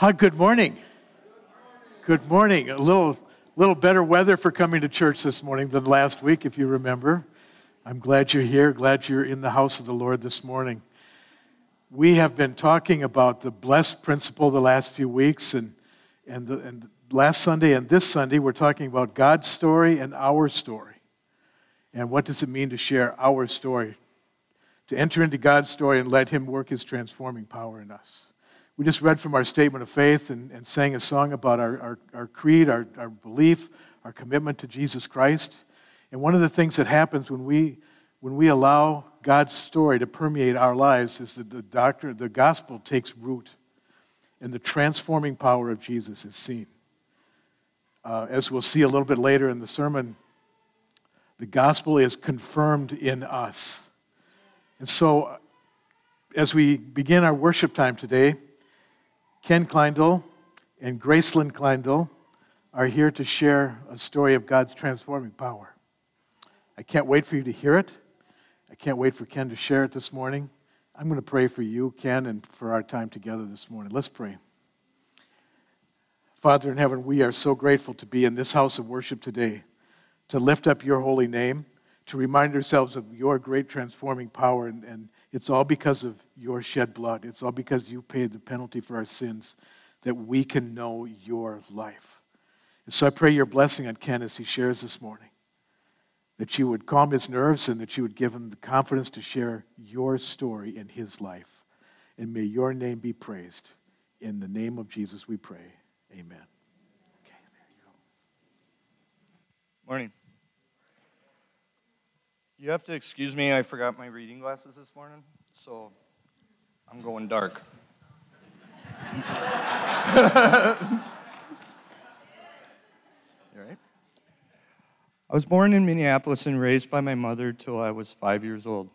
Hi, good morning. Good morning. A little, little better weather for coming to church this morning than last week, if you remember. I'm glad you're here. Glad you're in the house of the Lord this morning. We have been talking about the blessed principle the last few weeks, and, and, the, and last Sunday and this Sunday, we're talking about God's story and our story. And what does it mean to share our story? To enter into God's story and let Him work His transforming power in us. We just read from our statement of faith and, and sang a song about our, our, our creed, our, our belief, our commitment to Jesus Christ. And one of the things that happens when we, when we allow God's story to permeate our lives is that the doctrine, the gospel takes root and the transforming power of Jesus is seen. Uh, as we'll see a little bit later in the sermon, the gospel is confirmed in us. And so, as we begin our worship time today, Ken Kleindl and Gracelyn Kleindl are here to share a story of God's transforming power. I can't wait for you to hear it. I can't wait for Ken to share it this morning. I'm going to pray for you, Ken, and for our time together this morning. Let's pray. Father in heaven, we are so grateful to be in this house of worship today, to lift up your holy name, to remind ourselves of your great transforming power. And, and it's all because of your shed blood. It's all because you paid the penalty for our sins that we can know your life. And so I pray your blessing on Ken as he shares this morning that you would calm his nerves and that you would give him the confidence to share your story in his life. And may your name be praised. In the name of Jesus, we pray. Amen. Okay, there you go. Morning. You have to excuse me, I forgot my reading glasses this morning, so I'm going dark. you right? I was born in Minneapolis and raised by my mother till I was five years old.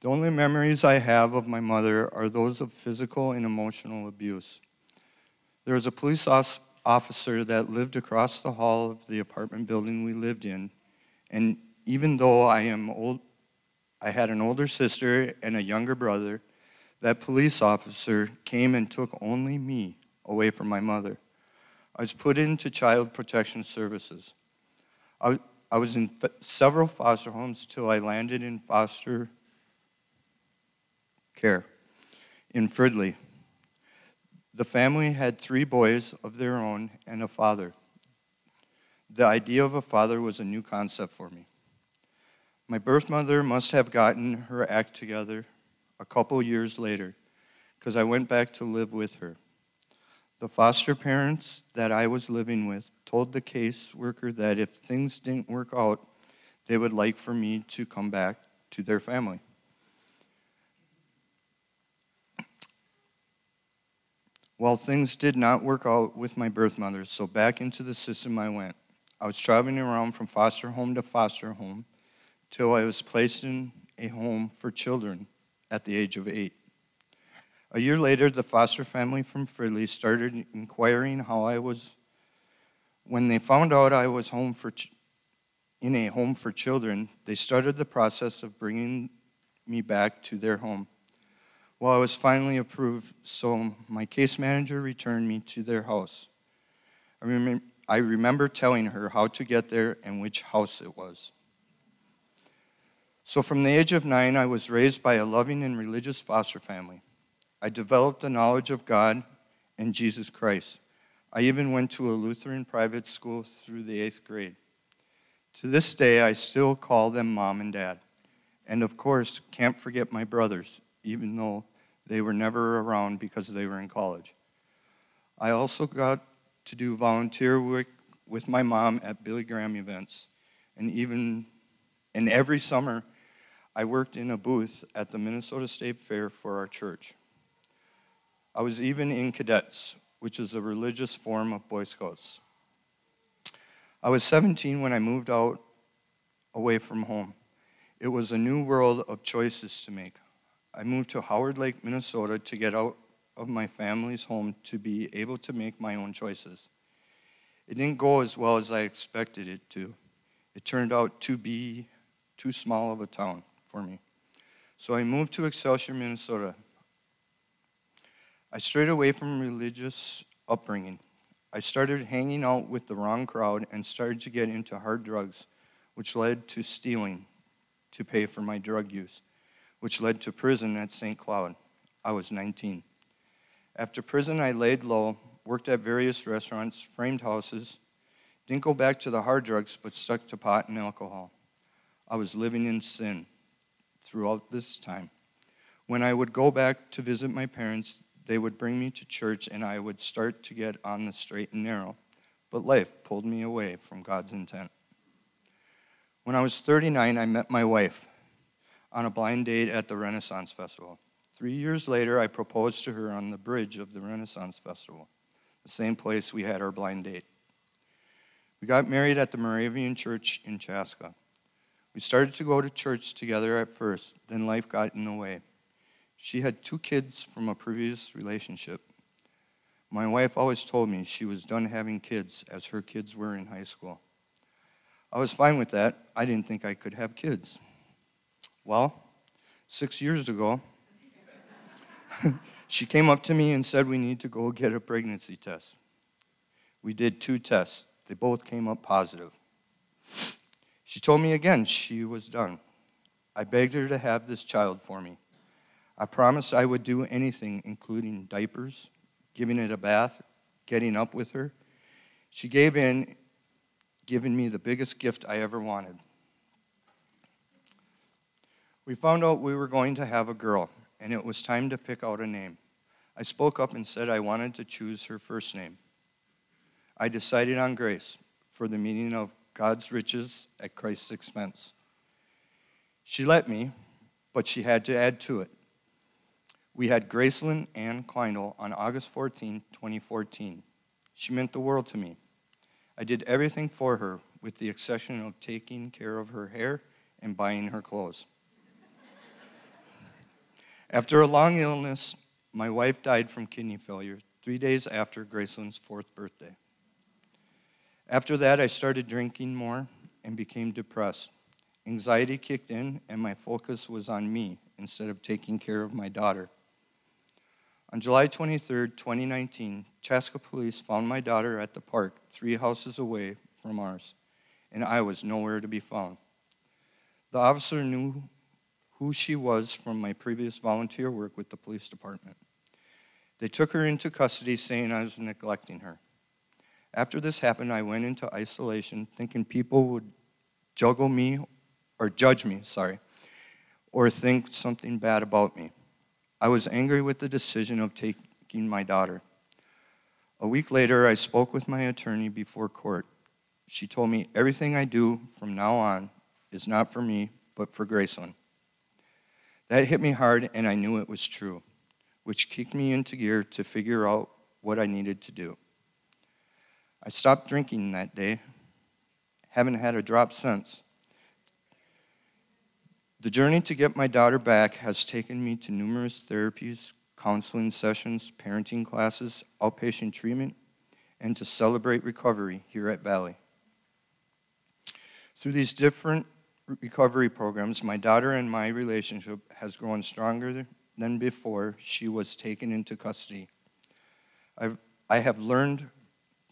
The only memories I have of my mother are those of physical and emotional abuse. There was a police officer that lived across the hall of the apartment building we lived in, and even though I am old, I had an older sister and a younger brother, that police officer came and took only me away from my mother. I was put into child protection services. I, I was in several foster homes till I landed in foster care in Fridley. The family had three boys of their own and a father. The idea of a father was a new concept for me. My birth mother must have gotten her act together a couple years later because I went back to live with her. The foster parents that I was living with told the caseworker that if things didn't work out, they would like for me to come back to their family. Well, things did not work out with my birth mother, so back into the system I went. I was traveling around from foster home to foster home till I was placed in a home for children at the age of eight. A year later, the foster family from Fridley started inquiring how I was. When they found out I was home for ch- in a home for children, they started the process of bringing me back to their home. Well, I was finally approved, so my case manager returned me to their house. I, rem- I remember telling her how to get there and which house it was. So, from the age of nine, I was raised by a loving and religious foster family. I developed a knowledge of God and Jesus Christ. I even went to a Lutheran private school through the eighth grade. To this day, I still call them mom and dad. And of course, can't forget my brothers, even though they were never around because they were in college. I also got to do volunteer work with my mom at Billy Graham events. And even and every summer, I worked in a booth at the Minnesota State Fair for our church. I was even in cadets, which is a religious form of Boy Scouts. I was 17 when I moved out away from home. It was a new world of choices to make. I moved to Howard Lake, Minnesota to get out of my family's home to be able to make my own choices. It didn't go as well as I expected it to. It turned out to be too small of a town for me. So I moved to Excelsior, Minnesota. I strayed away from religious upbringing. I started hanging out with the wrong crowd and started to get into hard drugs, which led to stealing to pay for my drug use, which led to prison at St. Cloud. I was 19. After prison, I laid low, worked at various restaurants, framed houses, didn't go back to the hard drugs, but stuck to pot and alcohol. I was living in sin throughout this time. When I would go back to visit my parents, they would bring me to church and I would start to get on the straight and narrow. But life pulled me away from God's intent. When I was 39, I met my wife on a blind date at the Renaissance Festival. Three years later, I proposed to her on the bridge of the Renaissance Festival, the same place we had our blind date. We got married at the Moravian Church in Chaska. We started to go to church together at first, then life got in the way. She had two kids from a previous relationship. My wife always told me she was done having kids as her kids were in high school. I was fine with that. I didn't think I could have kids. Well, six years ago, she came up to me and said we need to go get a pregnancy test. We did two tests, they both came up positive. She told me again she was done. I begged her to have this child for me. I promised I would do anything, including diapers, giving it a bath, getting up with her. She gave in, giving me the biggest gift I ever wanted. We found out we were going to have a girl, and it was time to pick out a name. I spoke up and said I wanted to choose her first name. I decided on Grace for the meaning of God's riches at Christ's expense. She let me, but she had to add to it. We had Gracelyn Ann Kleindl on August 14, 2014. She meant the world to me. I did everything for her, with the exception of taking care of her hair and buying her clothes. after a long illness, my wife died from kidney failure three days after Gracelyn's fourth birthday. After that, I started drinking more and became depressed. Anxiety kicked in, and my focus was on me instead of taking care of my daughter. On July 23, 2019, Chaska police found my daughter at the park three houses away from ours, and I was nowhere to be found. The officer knew who she was from my previous volunteer work with the police department. They took her into custody saying I was neglecting her. After this happened, I went into isolation thinking people would juggle me or judge me, sorry, or think something bad about me. I was angry with the decision of taking my daughter. A week later, I spoke with my attorney before court. She told me everything I do from now on is not for me, but for Gracelyn. That hit me hard, and I knew it was true, which kicked me into gear to figure out what I needed to do. I stopped drinking that day. Haven't had a drop since. The journey to get my daughter back has taken me to numerous therapies, counseling sessions, parenting classes, outpatient treatment, and to celebrate recovery here at Valley. Through these different recovery programs, my daughter and my relationship has grown stronger than before she was taken into custody. I've, I have learned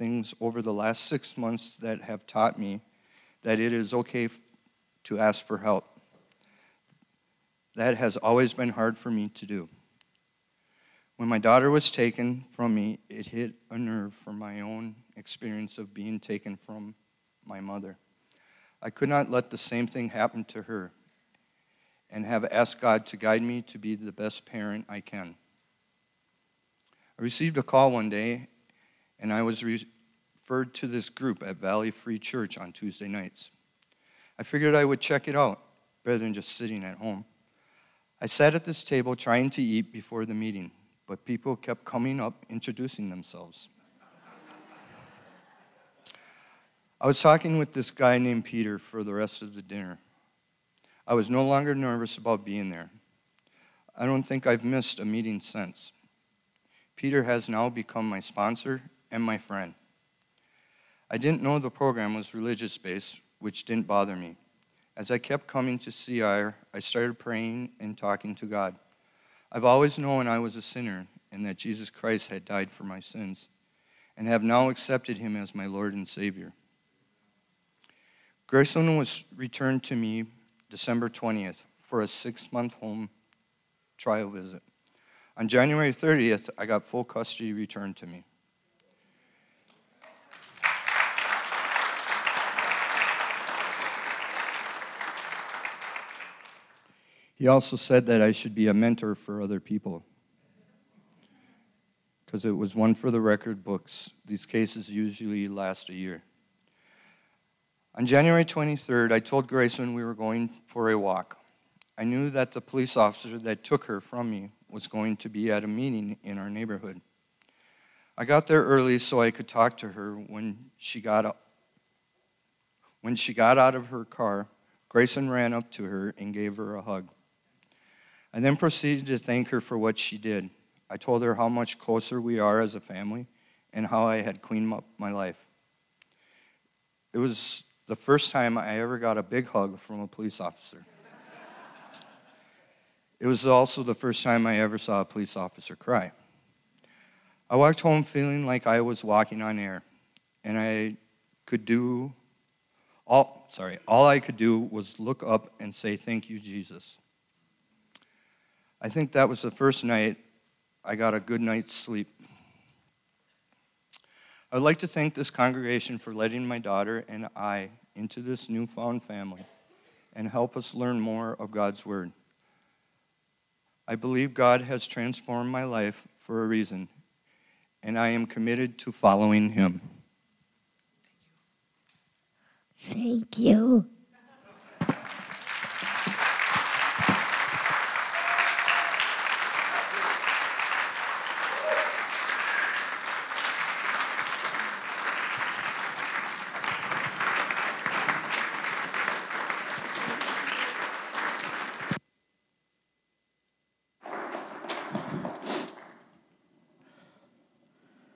things over the last six months that have taught me that it is okay to ask for help. That has always been hard for me to do. When my daughter was taken from me, it hit a nerve from my own experience of being taken from my mother. I could not let the same thing happen to her and have asked God to guide me to be the best parent I can. I received a call one day and I was referred to this group at Valley Free Church on Tuesday nights. I figured I would check it out rather than just sitting at home. I sat at this table trying to eat before the meeting, but people kept coming up introducing themselves. I was talking with this guy named Peter for the rest of the dinner. I was no longer nervous about being there. I don't think I've missed a meeting since. Peter has now become my sponsor and my friend. I didn't know the program was religious based, which didn't bother me. As I kept coming to CR, I started praying and talking to God. I've always known I was a sinner and that Jesus Christ had died for my sins. and have now accepted him as my Lord and Savior. Gracelyn was returned to me December 20th for a six month home trial visit. On January 30th, I got full custody returned to me. He also said that I should be a mentor for other people. Because it was one for the record books. These cases usually last a year. On January 23rd, I told Gracelyn we were going for a walk. I knew that the police officer that took her from me was going to be at a meeting in our neighborhood. I got there early so I could talk to her when she got up. When she got out of her car, Gracelyn ran up to her and gave her a hug. I then proceeded to thank her for what she did. I told her how much closer we are as a family and how I had cleaned up my life. It was the first time I ever got a big hug from a police officer. it was also the first time I ever saw a police officer cry. I walked home feeling like I was walking on air, and I could do all sorry, all I could do was look up and say thank you Jesus. I think that was the first night I got a good night's sleep. I'd like to thank this congregation for letting my daughter and I into this newfound family and help us learn more of God's Word. I believe God has transformed my life for a reason, and I am committed to following Him. Thank you.